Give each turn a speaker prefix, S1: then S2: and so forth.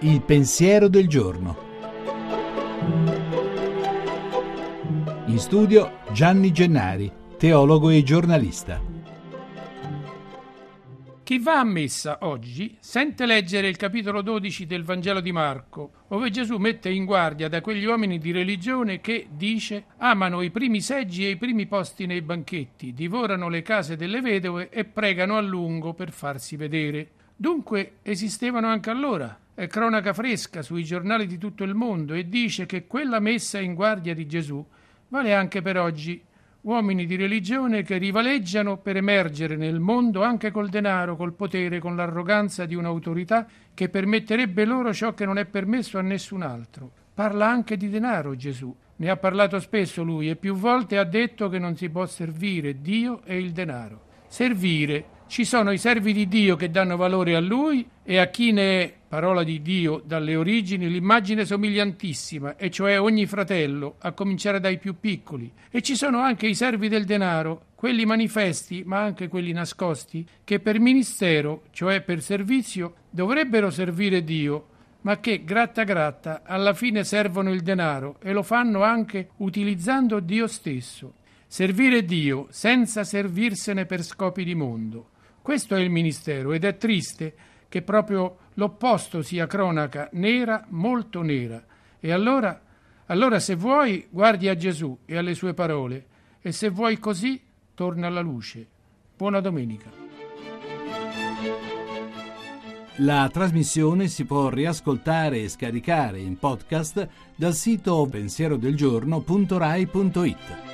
S1: Il pensiero del giorno. In studio Gianni Gennari, teologo e giornalista.
S2: Chi va a messa oggi sente leggere il capitolo 12 del Vangelo di Marco, dove Gesù mette in guardia da quegli uomini di religione che, dice, amano i primi seggi e i primi posti nei banchetti, divorano le case delle vedove e pregano a lungo per farsi vedere. Dunque esistevano anche allora. È cronaca fresca sui giornali di tutto il mondo e dice che quella messa in guardia di Gesù vale anche per oggi uomini di religione che rivaleggiano per emergere nel mondo anche col denaro, col potere, con l'arroganza di un'autorità che permetterebbe loro ciò che non è permesso a nessun altro. Parla anche di denaro Gesù. Ne ha parlato spesso lui e più volte ha detto che non si può servire Dio e il denaro. Servire ci sono i servi di Dio che danno valore a Lui e a chi ne è, parola di Dio dalle origini, l'immagine somigliantissima, e cioè ogni fratello, a cominciare dai più piccoli. E ci sono anche i servi del denaro, quelli manifesti, ma anche quelli nascosti, che per ministero, cioè per servizio, dovrebbero servire Dio, ma che gratta gratta alla fine servono il denaro e lo fanno anche utilizzando Dio stesso. Servire Dio senza servirsene per scopi di mondo. Questo è il ministero ed è triste che proprio l'opposto sia cronaca nera, molto nera. E allora, allora se vuoi, guardi a Gesù e alle sue parole, e se vuoi così, torna alla luce. Buona domenica.
S1: La trasmissione si può riascoltare e scaricare in podcast dal sito pensierodelgiorno.rai.it.